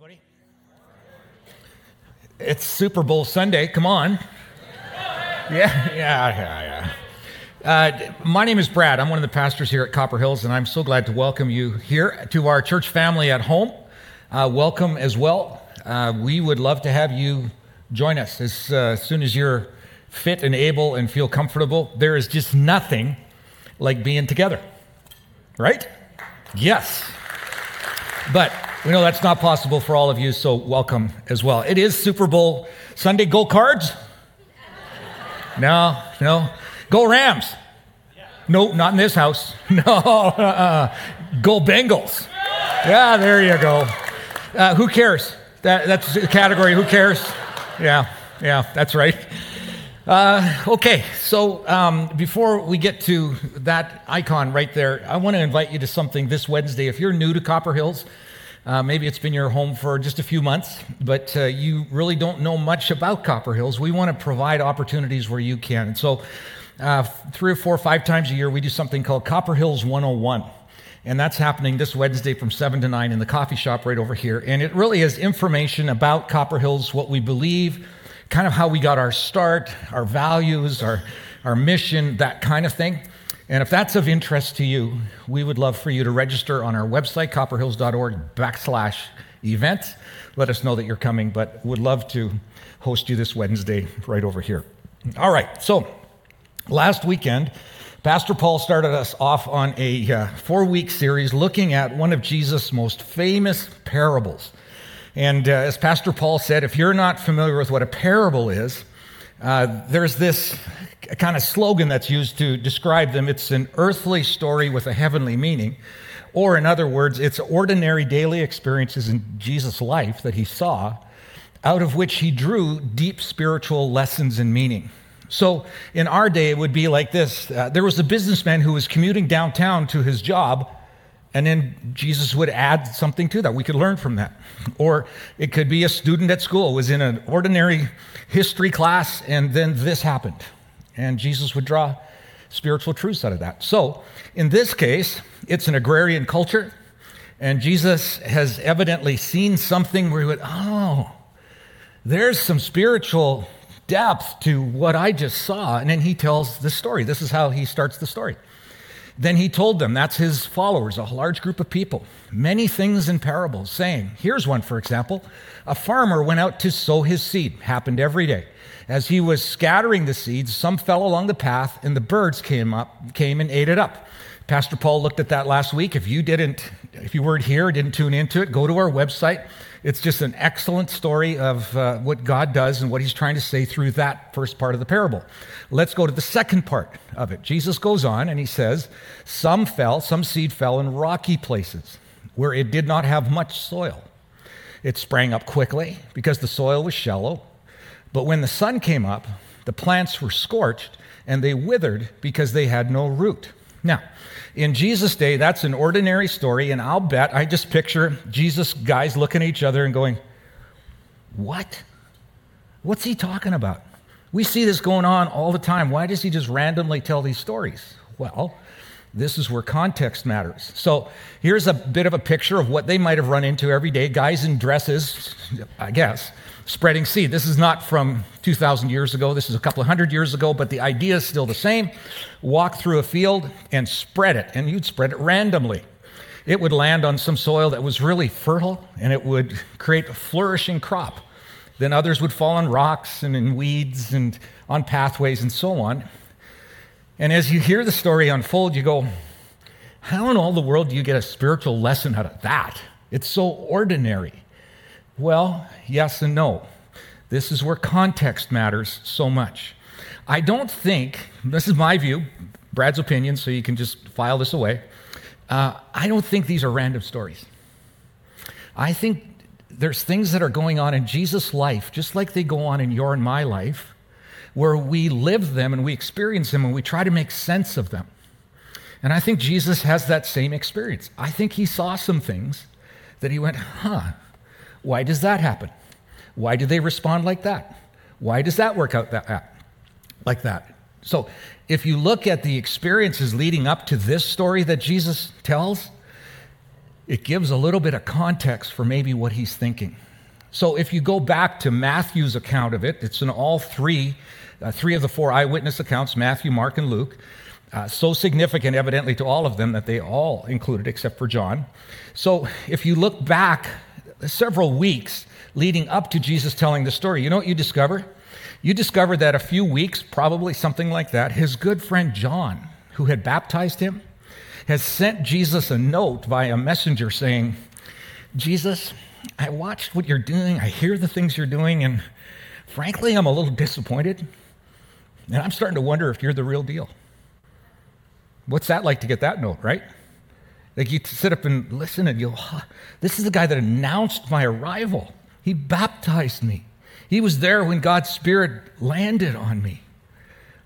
everybody. It's Super Bowl Sunday. Come on. Yeah, yeah, yeah, yeah. Uh, my name is Brad. I'm one of the pastors here at Copper Hills, and I'm so glad to welcome you here to our church family at home. Uh, welcome as well. Uh, we would love to have you join us as uh, soon as you're fit and able and feel comfortable. There is just nothing like being together, right? Yes. But we know that's not possible for all of you, so welcome as well. It is Super Bowl Sunday. Go Cards? No, no. Go Rams? No, not in this house. No. Uh-uh. Go Bengals. Yeah, there you go. Uh, who cares? That, that's the category. Who cares? Yeah, yeah, that's right. Uh, okay, so um, before we get to that icon right there, I want to invite you to something this Wednesday. If you're new to Copper Hills, uh, maybe it's been your home for just a few months, but uh, you really don't know much about Copper Hills. We want to provide opportunities where you can. And so, uh, three or four or five times a year, we do something called Copper Hills 101. And that's happening this Wednesday from 7 to 9 in the coffee shop right over here. And it really is information about Copper Hills, what we believe kind of how we got our start, our values, our, our mission, that kind of thing. And if that's of interest to you, we would love for you to register on our website, copperhills.org backslash event. Let us know that you're coming, but would love to host you this Wednesday right over here. All right, so last weekend, Pastor Paul started us off on a uh, four week series looking at one of Jesus' most famous parables. And uh, as Pastor Paul said, if you're not familiar with what a parable is, uh, there's this kind of slogan that's used to describe them. It's an earthly story with a heavenly meaning. Or, in other words, it's ordinary daily experiences in Jesus' life that he saw, out of which he drew deep spiritual lessons and meaning. So, in our day, it would be like this uh, there was a businessman who was commuting downtown to his job and then Jesus would add something to that. We could learn from that. Or it could be a student at school was in an ordinary history class, and then this happened. And Jesus would draw spiritual truths out of that. So in this case, it's an agrarian culture, and Jesus has evidently seen something where he would, oh, there's some spiritual depth to what I just saw. And then he tells the story. This is how he starts the story. Then he told them, that's his followers, a large group of people, many things in parables, saying, Here's one, for example. A farmer went out to sow his seed, happened every day. As he was scattering the seeds, some fell along the path, and the birds came up, came and ate it up. Pastor Paul looked at that last week. If you didn't, if you weren't here, didn't tune into it, go to our website. It's just an excellent story of uh, what God does and what he's trying to say through that first part of the parable. Let's go to the second part of it. Jesus goes on and he says, Some fell, some seed fell in rocky places where it did not have much soil. It sprang up quickly because the soil was shallow. But when the sun came up, the plants were scorched and they withered because they had no root. Now, in Jesus' day, that's an ordinary story, and I'll bet I just picture Jesus guys looking at each other and going, What? What's he talking about? We see this going on all the time. Why does he just randomly tell these stories? Well, this is where context matters. So here's a bit of a picture of what they might have run into every day guys in dresses, I guess, spreading seed. This is not from 2,000 years ago, this is a couple of hundred years ago, but the idea is still the same. Walk through a field and spread it, and you'd spread it randomly. It would land on some soil that was really fertile, and it would create a flourishing crop. Then others would fall on rocks and in weeds and on pathways and so on. And as you hear the story unfold, you go, How in all the world do you get a spiritual lesson out of that? It's so ordinary. Well, yes and no. This is where context matters so much. I don't think, this is my view, Brad's opinion, so you can just file this away. Uh, I don't think these are random stories. I think there's things that are going on in Jesus' life, just like they go on in your and my life, where we live them and we experience them and we try to make sense of them. And I think Jesus has that same experience. I think he saw some things that he went, huh, why does that happen? Why do they respond like that? Why does that work out that, like that? So, if you look at the experiences leading up to this story that Jesus tells, it gives a little bit of context for maybe what he's thinking. So if you go back to Matthew's account of it, it's in all three, uh, three of the four eyewitness accounts Matthew, Mark, and Luke. Uh, so significant, evidently, to all of them that they all included, except for John. So if you look back several weeks leading up to Jesus telling the story, you know what you discover? You discover that a few weeks, probably something like that, his good friend John, who had baptized him, has sent Jesus a note via a messenger saying, Jesus, I watched what you're doing, I hear the things you're doing, and frankly, I'm a little disappointed. And I'm starting to wonder if you're the real deal. What's that like to get that note, right? Like you sit up and listen and you, this is the guy that announced my arrival. He baptized me. He was there when God's Spirit landed on me.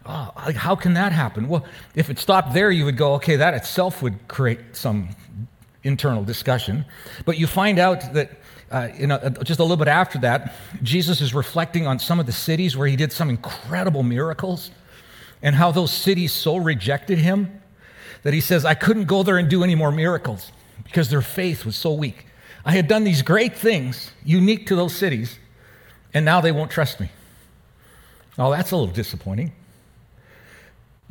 Oh, how can that happen? Well, if it stopped there, you would go, okay, that itself would create some internal discussion. But you find out that uh, you know, just a little bit after that, Jesus is reflecting on some of the cities where he did some incredible miracles and how those cities so rejected him that he says, I couldn't go there and do any more miracles because their faith was so weak. I had done these great things unique to those cities, and now they won't trust me. Oh, that's a little disappointing.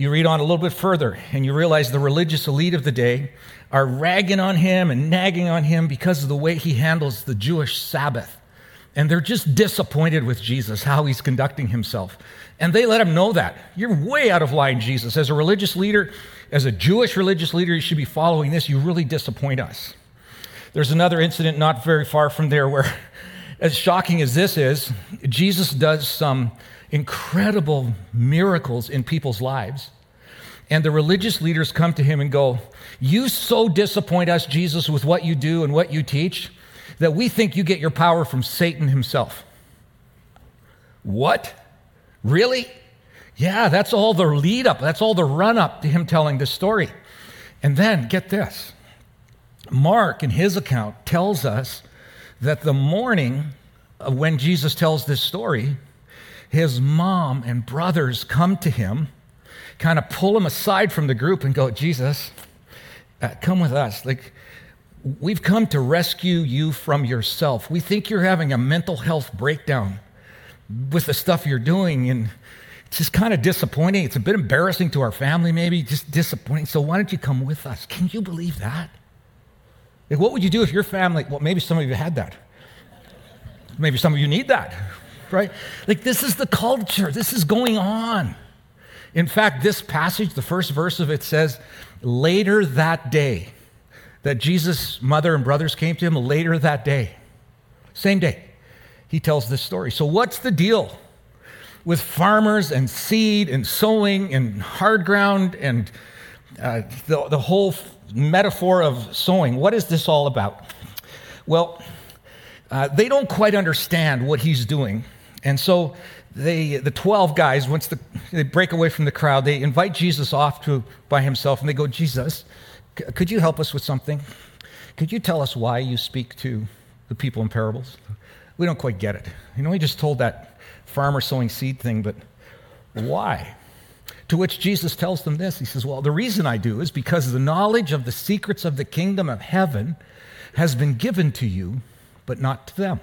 You read on a little bit further, and you realize the religious elite of the day are ragging on him and nagging on him because of the way he handles the Jewish Sabbath. And they're just disappointed with Jesus, how he's conducting himself. And they let him know that. You're way out of line, Jesus. As a religious leader, as a Jewish religious leader, you should be following this. You really disappoint us. There's another incident not very far from there where, as shocking as this is, Jesus does some incredible miracles in people's lives. And the religious leaders come to him and go, you so disappoint us, Jesus, with what you do and what you teach that we think you get your power from Satan himself. What? Really? Yeah, that's all the lead up. That's all the run up to him telling this story. And then, get this Mark, in his account, tells us that the morning of when Jesus tells this story, his mom and brothers come to him, kind of pull him aside from the group and go, Jesus, uh, come with us. Like, we've come to rescue you from yourself. We think you're having a mental health breakdown with the stuff you're doing, and it's just kind of disappointing. It's a bit embarrassing to our family, maybe, just disappointing. So, why don't you come with us? Can you believe that? Like, what would you do if your family, well, maybe some of you had that. Maybe some of you need that, right? Like, this is the culture, this is going on. In fact, this passage, the first verse of it says, later that day, that Jesus' mother and brothers came to him, later that day, same day, he tells this story. So, what's the deal with farmers and seed and sowing and hard ground and uh, the, the whole metaphor of sowing? What is this all about? Well, uh, they don't quite understand what he's doing. And so they, the 12 guys, once the, they break away from the crowd, they invite Jesus off to, by himself and they go, Jesus, c- could you help us with something? Could you tell us why you speak to the people in parables? We don't quite get it. You know, he just told that farmer sowing seed thing, but why? To which Jesus tells them this He says, Well, the reason I do is because the knowledge of the secrets of the kingdom of heaven has been given to you, but not to them.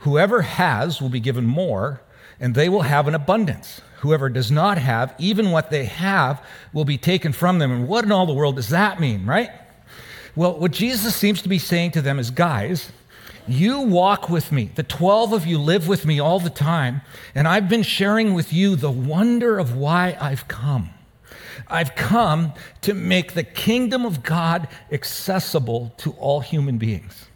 Whoever has will be given more and they will have an abundance. Whoever does not have, even what they have, will be taken from them. And what in all the world does that mean, right? Well, what Jesus seems to be saying to them is, guys, you walk with me. The 12 of you live with me all the time, and I've been sharing with you the wonder of why I've come. I've come to make the kingdom of God accessible to all human beings.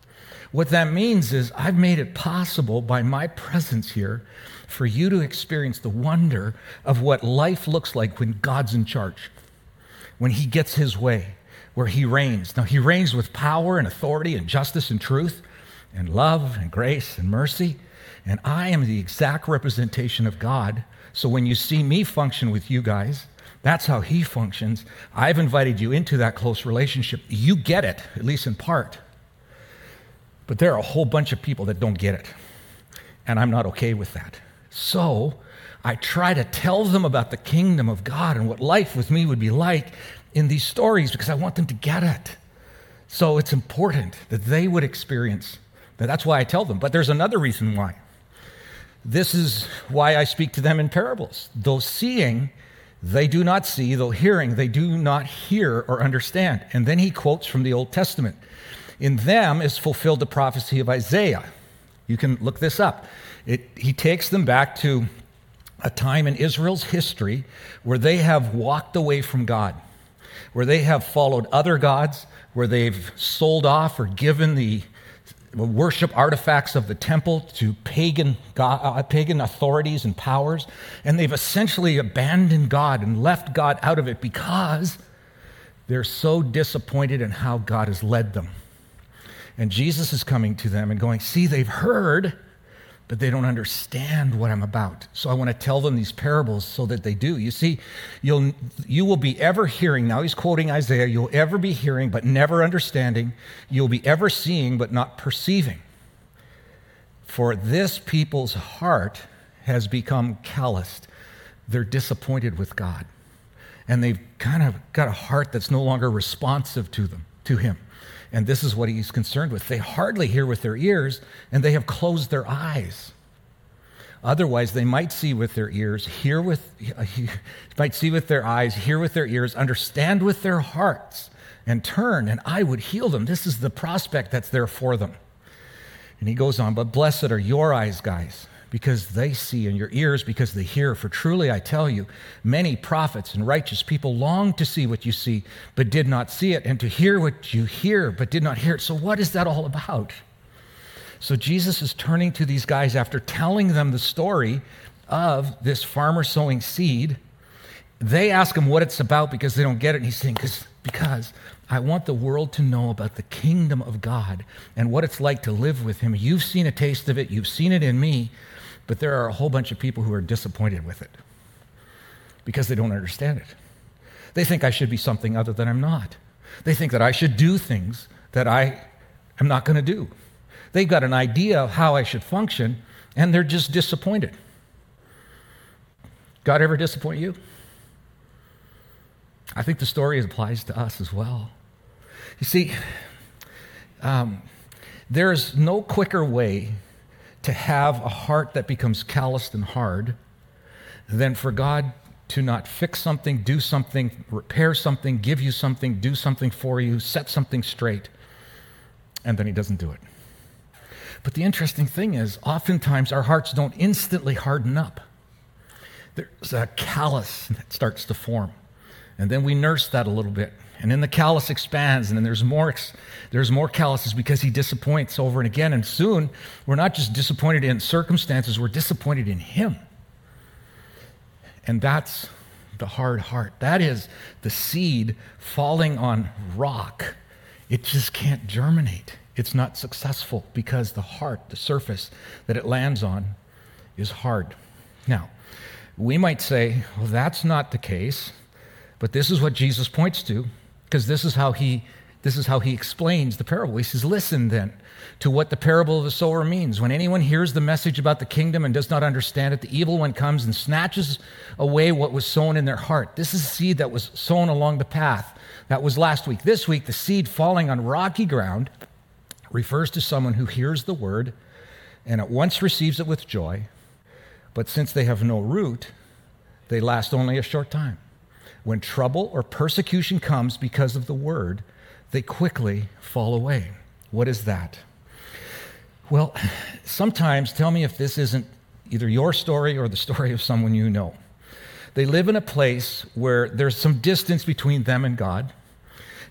What that means is, I've made it possible by my presence here for you to experience the wonder of what life looks like when God's in charge, when He gets His way, where He reigns. Now, He reigns with power and authority and justice and truth and love and grace and mercy. And I am the exact representation of God. So when you see me function with you guys, that's how He functions. I've invited you into that close relationship. You get it, at least in part. But there are a whole bunch of people that don't get it. And I'm not okay with that. So I try to tell them about the kingdom of God and what life with me would be like in these stories because I want them to get it. So it's important that they would experience that. That's why I tell them. But there's another reason why. This is why I speak to them in parables. Though seeing, they do not see, though hearing, they do not hear or understand. And then he quotes from the Old Testament. In them is fulfilled the prophecy of Isaiah. You can look this up. It, he takes them back to a time in Israel's history where they have walked away from God, where they have followed other gods, where they've sold off or given the worship artifacts of the temple to pagan, God, uh, pagan authorities and powers, and they've essentially abandoned God and left God out of it because they're so disappointed in how God has led them. And Jesus is coming to them and going, See, they've heard, but they don't understand what I'm about. So I want to tell them these parables so that they do. You see, you'll, you will be ever hearing, now he's quoting Isaiah, you'll ever be hearing but never understanding. You'll be ever seeing but not perceiving. For this people's heart has become calloused. They're disappointed with God. And they've kind of got a heart that's no longer responsive to them, to him. And this is what he's concerned with. They hardly hear with their ears, and they have closed their eyes. Otherwise, they might see with their ears, hear with, might see with their eyes, hear with their ears, understand with their hearts, and turn, and I would heal them. This is the prospect that's there for them. And he goes on, but blessed are your eyes, guys because they see, and your ears because they hear. For truly I tell you, many prophets and righteous people long to see what you see, but did not see it, and to hear what you hear, but did not hear it. So, what is that all about? So, Jesus is turning to these guys after telling them the story of this farmer sowing seed. They ask him what it's about because they don't get it. And he's saying, because I want the world to know about the kingdom of God and what it's like to live with Him. You've seen a taste of it, you've seen it in me. But there are a whole bunch of people who are disappointed with it because they don't understand it. They think I should be something other than I'm not. They think that I should do things that I am not going to do. They've got an idea of how I should function, and they're just disappointed. God ever disappoint you? I think the story applies to us as well. You see, um, there's no quicker way to have a heart that becomes calloused and hard than for God to not fix something, do something, repair something, give you something, do something for you, set something straight, and then He doesn't do it. But the interesting thing is, oftentimes our hearts don't instantly harden up. There's a callus that starts to form. And then we nurse that a little bit. And then the callus expands, and then there's more, there's more calluses because he disappoints over and again. And soon, we're not just disappointed in circumstances, we're disappointed in him. And that's the hard heart. That is the seed falling on rock. It just can't germinate. It's not successful because the heart, the surface that it lands on, is hard. Now, we might say, well, that's not the case, but this is what Jesus points to because this is how he this is how he explains the parable. He says, Listen then to what the parable of the sower means. When anyone hears the message about the kingdom and does not understand it, the evil one comes and snatches away what was sown in their heart. This is seed that was sown along the path. That was last week. This week, the seed falling on rocky ground refers to someone who hears the word and at once receives it with joy. But since they have no root, they last only a short time. When trouble or persecution comes because of the word, they quickly fall away. What is that? Well, sometimes tell me if this isn't either your story or the story of someone you know. They live in a place where there's some distance between them and God.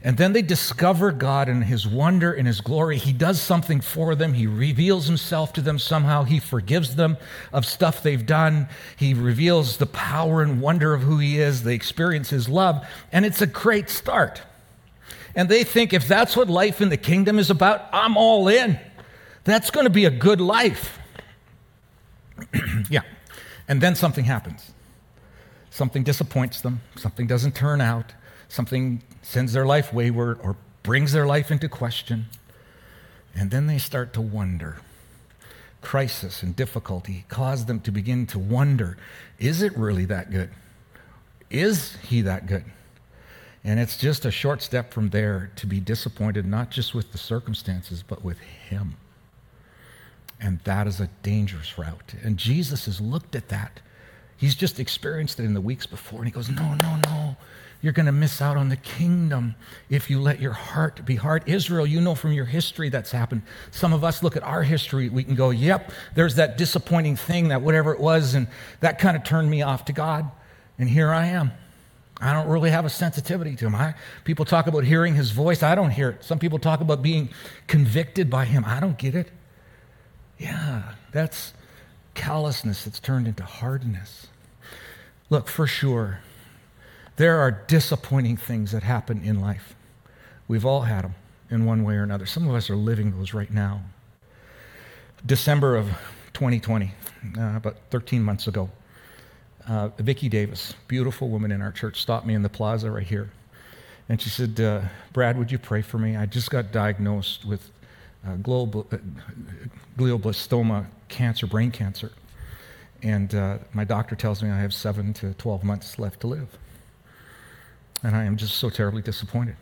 And then they discover God and His wonder and His glory. He does something for them. He reveals Himself to them somehow. He forgives them of stuff they've done. He reveals the power and wonder of who He is. They experience His love. And it's a great start. And they think if that's what life in the kingdom is about, I'm all in. That's going to be a good life. yeah. And then something happens. Something disappoints them, something doesn't turn out, something sends their life wayward or brings their life into question. And then they start to wonder. Crisis and difficulty cause them to begin to wonder is it really that good? Is he that good? And it's just a short step from there to be disappointed, not just with the circumstances, but with Him. And that is a dangerous route. And Jesus has looked at that. He's just experienced it in the weeks before. And he goes, No, no, no. You're going to miss out on the kingdom if you let your heart be hard. Israel, you know from your history that's happened. Some of us look at our history, we can go, Yep, there's that disappointing thing, that whatever it was, and that kind of turned me off to God. And here I am. I don't really have a sensitivity to him. I, people talk about hearing his voice. I don't hear it. Some people talk about being convicted by him. I don't get it. Yeah, that's callousness that's turned into hardness. Look, for sure, there are disappointing things that happen in life. We've all had them in one way or another. Some of us are living those right now. December of 2020, uh, about 13 months ago, uh, Vicki Davis, beautiful woman in our church, stopped me in the plaza right here. And she said, uh, Brad, would you pray for me? I just got diagnosed with uh, uh, glioblastoma cancer, brain cancer. And uh, my doctor tells me I have seven to 12 months left to live. And I am just so terribly disappointed.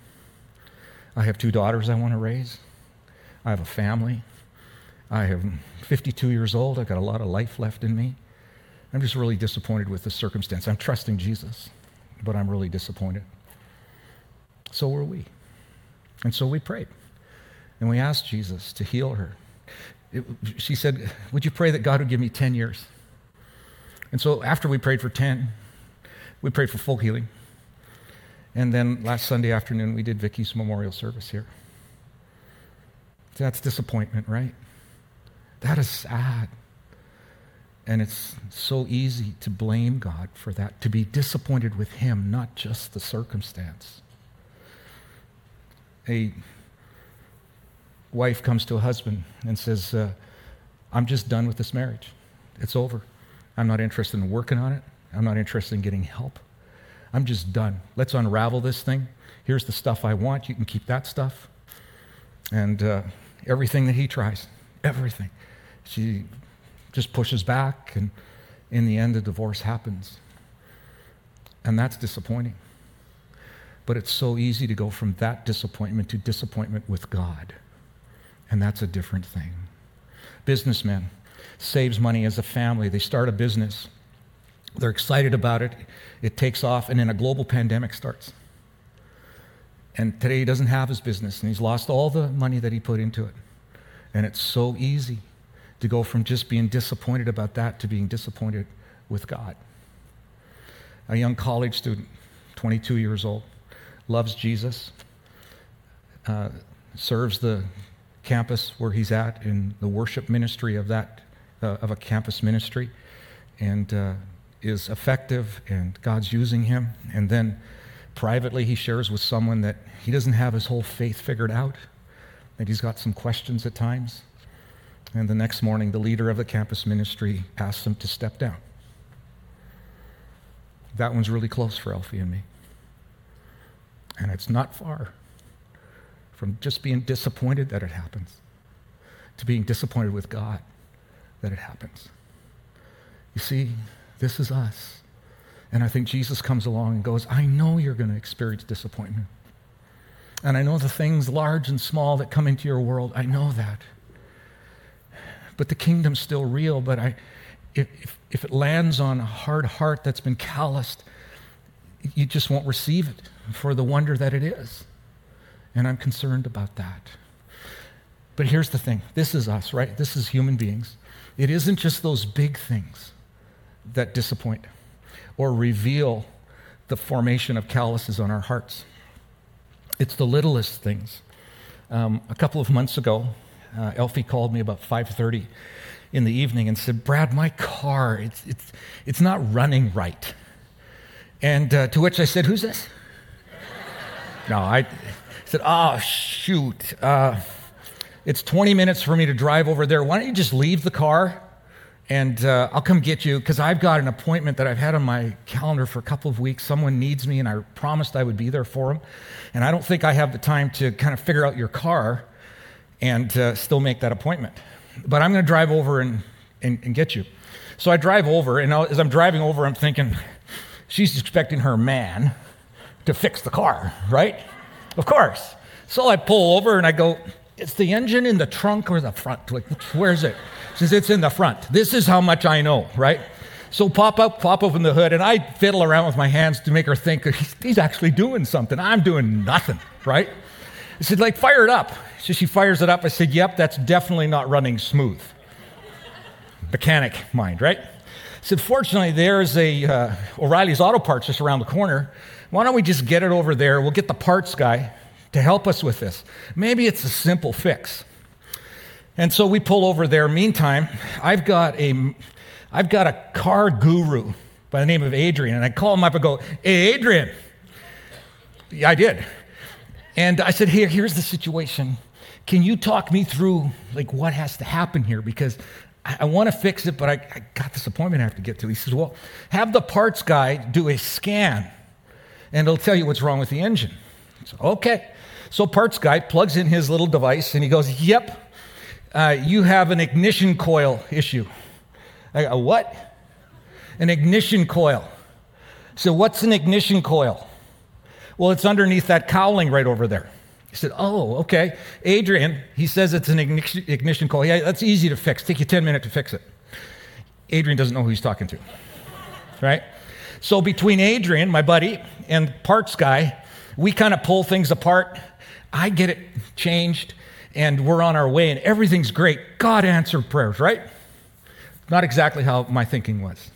I have two daughters I want to raise. I have a family. I am 52 years old. I've got a lot of life left in me. I'm just really disappointed with the circumstance. I'm trusting Jesus, but I'm really disappointed. So were we. And so we prayed. And we asked Jesus to heal her. It, she said, Would you pray that God would give me 10 years? And so after we prayed for 10, we prayed for full healing. And then last Sunday afternoon, we did Vicky's memorial service here. That's disappointment, right? That is sad. And it's so easy to blame God for that, to be disappointed with Him, not just the circumstance. A wife comes to a husband and says, uh, I'm just done with this marriage. It's over. I'm not interested in working on it. I'm not interested in getting help. I'm just done. Let's unravel this thing. Here's the stuff I want. You can keep that stuff. And uh, everything that he tries, everything. She just pushes back, and in the end, the divorce happens. And that's disappointing. But it's so easy to go from that disappointment to disappointment with God. And that's a different thing. Businessman saves money as a family. They start a business. They're excited about it. It takes off, and then a global pandemic starts. And today he doesn't have his business, and he's lost all the money that he put into it. And it's so easy to go from just being disappointed about that to being disappointed with God. A young college student, 22 years old, loves Jesus, uh, serves the campus where he's at in the worship ministry of that uh, of a campus ministry, and uh, is effective, and God's using him. And then privately, he shares with someone that he doesn't have his whole faith figured out, that he's got some questions at times. And the next morning, the leader of the campus ministry asks him to step down. That one's really close for Elfie and me. And it's not far from just being disappointed that it happens to being disappointed with God that it happens. You see, this is us. And I think Jesus comes along and goes, I know you're going to experience disappointment. And I know the things large and small that come into your world. I know that but the kingdom's still real. But I, if, if it lands on a hard heart that's been calloused, you just won't receive it for the wonder that it is. And I'm concerned about that. But here's the thing this is us, right? This is human beings. It isn't just those big things that disappoint or reveal the formation of calluses on our hearts. It's the littlest things. Um, a couple of months ago, uh, Elfie called me about 5:30 in the evening and said, "Brad, my car it's it's it's not running right." And uh, to which I said, "Who's this?" no, I said, "Oh shoot, uh, it's 20 minutes for me to drive over there. Why don't you just leave the car?" And uh, I'll come get you because I've got an appointment that I've had on my calendar for a couple of weeks. Someone needs me, and I promised I would be there for them. And I don't think I have the time to kind of figure out your car and uh, still make that appointment. But I'm going to drive over and, and, and, get you. So I drive over, and as I'm driving over, I'm thinking, she's expecting her man to fix the car, right? Of course. So I pull over and I go, Is the engine in the trunk or the front? Like, where's it? Says it's in the front. This is how much I know, right? So pop up, pop open the hood, and I fiddle around with my hands to make her think he's actually doing something. I'm doing nothing, right? I said, like, fire it up. So she fires it up. I said, yep, that's definitely not running smooth. Mechanic mind, right? I said, fortunately, there's a uh, O'Reilly's Auto Parts just around the corner. Why don't we just get it over there? We'll get the parts guy to help us with this. Maybe it's a simple fix. And so we pull over there. Meantime, I've got a I've got a car guru by the name of Adrian, and I call him up and go, Hey, Adrian. Yeah, I did. And I said, Here, here's the situation. Can you talk me through like what has to happen here? Because I, I want to fix it, but I, I got this appointment I have to get to. He says, Well, have the parts guy do a scan, and it'll tell you what's wrong with the engine. So, okay. So parts guy plugs in his little device and he goes, Yep, uh, you have an ignition coil issue. A what? An ignition coil. So, what's an ignition coil? Well, it's underneath that cowling right over there. He said, Oh, okay. Adrian, he says it's an ignition coil. Yeah, that's easy to fix. Take you 10 minutes to fix it. Adrian doesn't know who he's talking to, right? So, between Adrian, my buddy, and parts guy, we kind of pull things apart. I get it changed, and we're on our way, and everything's great. God answered prayers, right? Not exactly how my thinking was.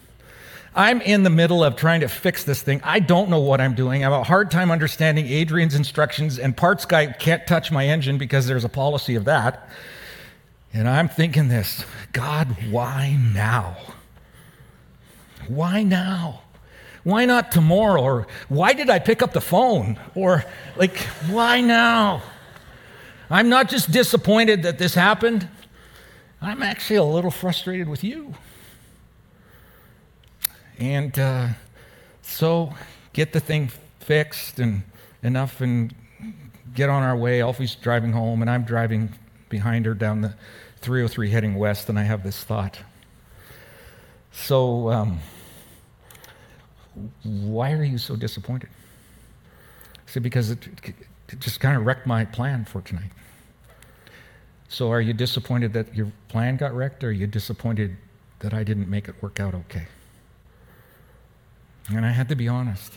I'm in the middle of trying to fix this thing. I don't know what I'm doing. I have a hard time understanding Adrian's instructions, and parts guy can't touch my engine because there's a policy of that. And I'm thinking this God, why now? Why now? Why not tomorrow? Or why did I pick up the phone? Or, like, why now? I'm not just disappointed that this happened. I'm actually a little frustrated with you. And uh, so get the thing fixed and enough and get on our way. Elfie's driving home, and I'm driving behind her down the 303 heading west, and I have this thought. So, um, why are you so disappointed? I said, because it, it just kind of wrecked my plan for tonight. So, are you disappointed that your plan got wrecked, or are you disappointed that I didn't make it work out okay? And I had to be honest.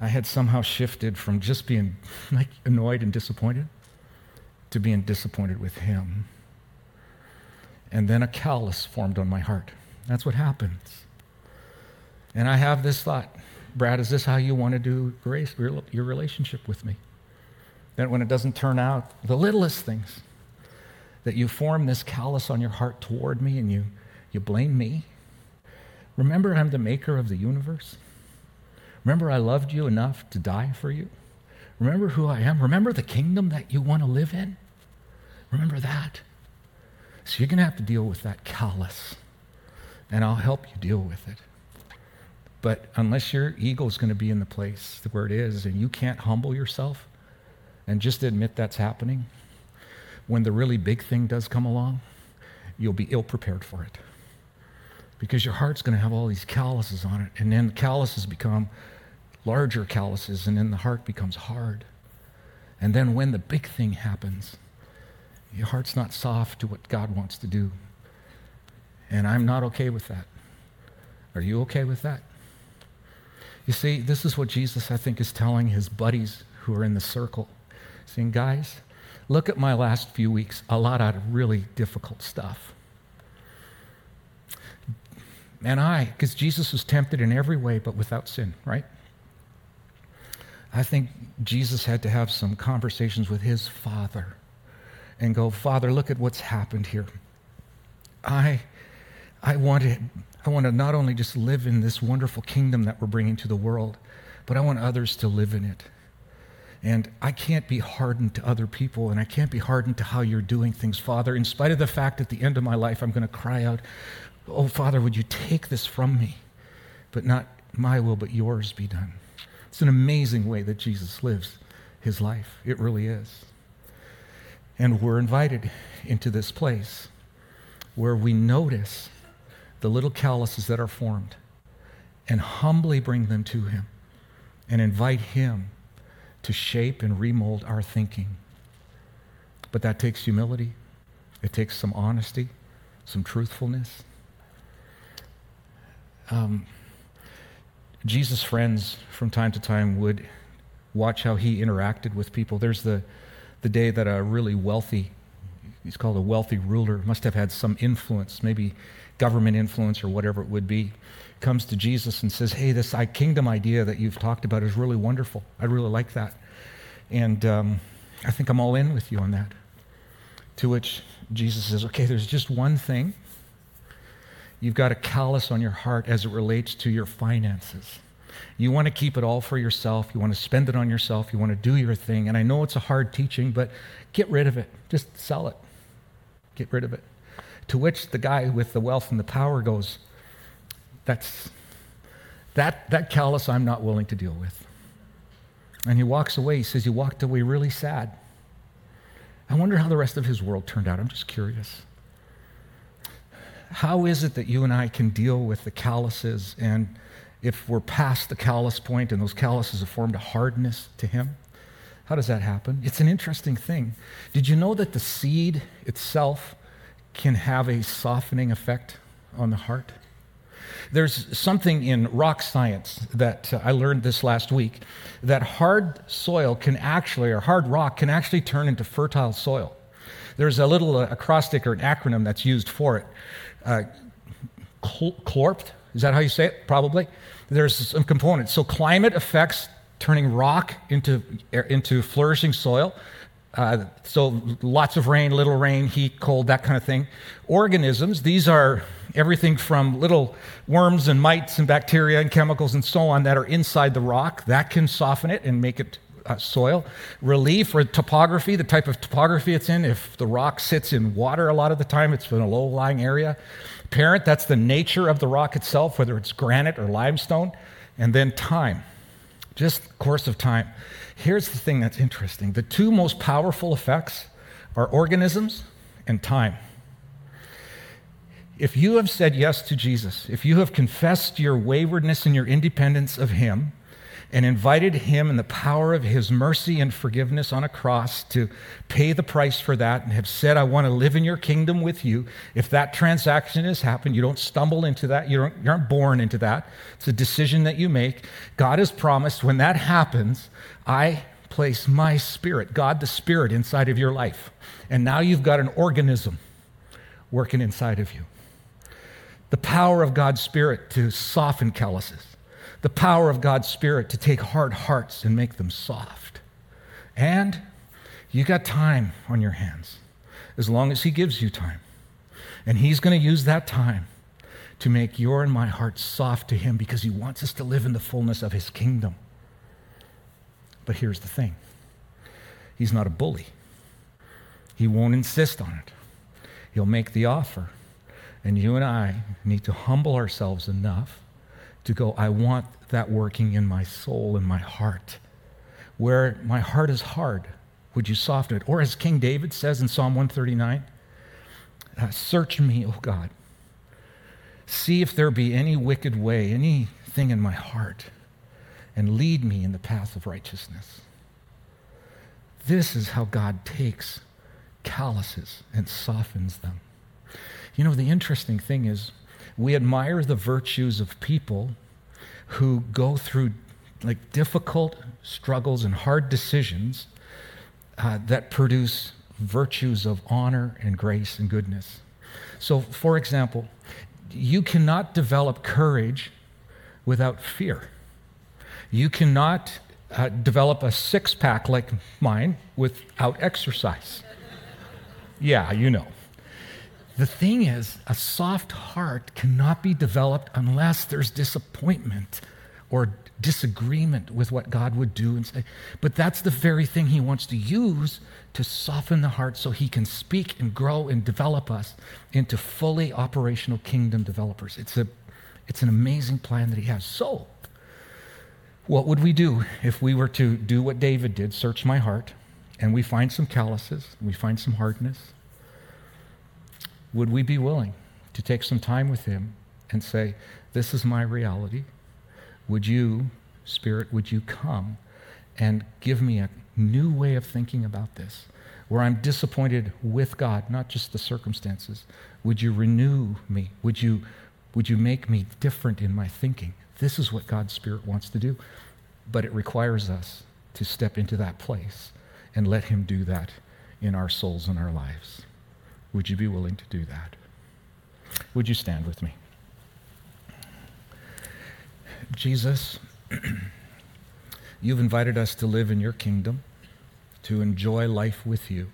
I had somehow shifted from just being like annoyed and disappointed to being disappointed with him. And then a callus formed on my heart. That's what happens. And I have this thought Brad, is this how you want to do grace, your relationship with me? That when it doesn't turn out, the littlest things, that you form this callous on your heart toward me and you, you blame me. Remember, I'm the maker of the universe. Remember, I loved you enough to die for you. Remember who I am. Remember the kingdom that you want to live in. Remember that. So you're going to have to deal with that callous, and I'll help you deal with it. But unless your ego is going to be in the place where it is and you can't humble yourself and just admit that's happening, when the really big thing does come along, you'll be ill prepared for it. Because your heart's going to have all these calluses on it, and then the calluses become larger calluses, and then the heart becomes hard. And then when the big thing happens, your heart's not soft to what God wants to do. And I'm not okay with that. Are you okay with that? You see, this is what Jesus, I think, is telling his buddies who are in the circle. Saying, guys, Look at my last few weeks, a lot of really difficult stuff. And I, because Jesus was tempted in every way but without sin, right? I think Jesus had to have some conversations with his Father and go, Father, look at what's happened here. I, I want to, I want to not only just live in this wonderful kingdom that we're bringing to the world, but I want others to live in it. And I can't be hardened to other people, and I can't be hardened to how you're doing things, Father. In spite of the fact at the end of my life, I'm going to cry out, Oh, Father, would you take this from me? But not my will, but yours be done. It's an amazing way that Jesus lives his life. It really is. And we're invited into this place where we notice the little calluses that are formed and humbly bring them to him and invite Him to shape and remold our thinking. But that takes humility, it takes some honesty, some truthfulness. Um, Jesus' friends from time to time would watch how he interacted with people. There's the, the day that a really wealthy, he's called a wealthy ruler, must have had some influence, maybe government influence or whatever it would be, comes to Jesus and says, Hey, this kingdom idea that you've talked about is really wonderful. I really like that. And um, I think I'm all in with you on that. To which Jesus says, Okay, there's just one thing. You've got a callus on your heart as it relates to your finances. You want to keep it all for yourself. You want to spend it on yourself. You want to do your thing. And I know it's a hard teaching, but get rid of it. Just sell it. Get rid of it. To which the guy with the wealth and the power goes, That's that, that callous I'm not willing to deal with. And he walks away. He says he walked away really sad. I wonder how the rest of his world turned out. I'm just curious. How is it that you and I can deal with the calluses and if we're past the callous point and those calluses have formed a hardness to him? How does that happen? It's an interesting thing. Did you know that the seed itself can have a softening effect on the heart? There's something in rock science that uh, I learned this last week that hard soil can actually, or hard rock can actually turn into fertile soil. There's a little uh, acrostic or an acronym that's used for it. Uh, CLORPT, is that how you say it? Probably. There's some components. So climate affects turning rock into, into flourishing soil. Uh, so lots of rain, little rain, heat, cold, that kind of thing. Organisms, these are everything from little worms and mites and bacteria and chemicals and so on that are inside the rock. That can soften it and make it uh, soil. Relief or topography, the type of topography it's in. If the rock sits in water a lot of the time, it's in a low lying area. Parent, that's the nature of the rock itself, whether it's granite or limestone. And then time, just course of time. Here's the thing that's interesting the two most powerful effects are organisms and time. If you have said yes to Jesus, if you have confessed your waywardness and your independence of Him, and invited him in the power of his mercy and forgiveness on a cross to pay the price for that and have said, I want to live in your kingdom with you. If that transaction has happened, you don't stumble into that, you, you aren't born into that. It's a decision that you make. God has promised when that happens, I place my spirit, God the Spirit, inside of your life. And now you've got an organism working inside of you. The power of God's Spirit to soften calluses the power of God's Spirit to take hard hearts and make them soft. And you got time on your hands as long as He gives you time. And He's going to use that time to make your and my heart soft to Him because He wants us to live in the fullness of His kingdom. But here's the thing He's not a bully, He won't insist on it. He'll make the offer. And you and I need to humble ourselves enough to go, I want that working in my soul and my heart. Where my heart is hard, would you soften it? Or as King David says in Psalm 139, uh, Search me, O God. See if there be any wicked way, anything in my heart, and lead me in the path of righteousness. This is how God takes calluses and softens them. You know, the interesting thing is, we admire the virtues of people who go through like difficult struggles and hard decisions uh, that produce virtues of honor and grace and goodness. So, for example, you cannot develop courage without fear. You cannot uh, develop a six pack like mine without exercise. Yeah, you know. The thing is, a soft heart cannot be developed unless there's disappointment or disagreement with what God would do and say. But that's the very thing He wants to use to soften the heart so He can speak and grow and develop us into fully operational kingdom developers. It's, a, it's an amazing plan that He has. So, what would we do if we were to do what David did, search my heart, and we find some calluses, we find some hardness? Would we be willing to take some time with Him and say, This is my reality? Would you Spirit, would you come and give me a new way of thinking about this, where I'm disappointed with God, not just the circumstances? Would you renew me? Would you, would you make me different in my thinking? This is what God's Spirit wants to do. But it requires us to step into that place and let Him do that in our souls and our lives. Would you be willing to do that? Would you stand with me? Jesus, you've invited us to live in your kingdom, to enjoy life with you,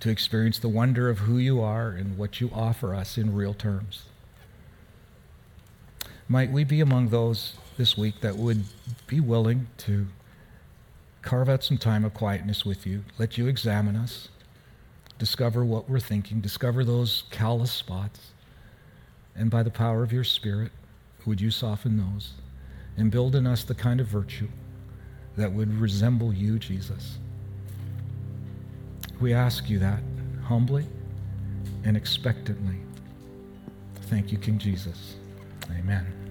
to experience the wonder of who you are and what you offer us in real terms. Might we be among those this week that would be willing to carve out some time of quietness with you, let you examine us, discover what we're thinking, discover those callous spots, and by the power of your Spirit, would you soften those and build in us the kind of virtue that would resemble you, Jesus? We ask you that humbly and expectantly. Thank you, King Jesus. Amen.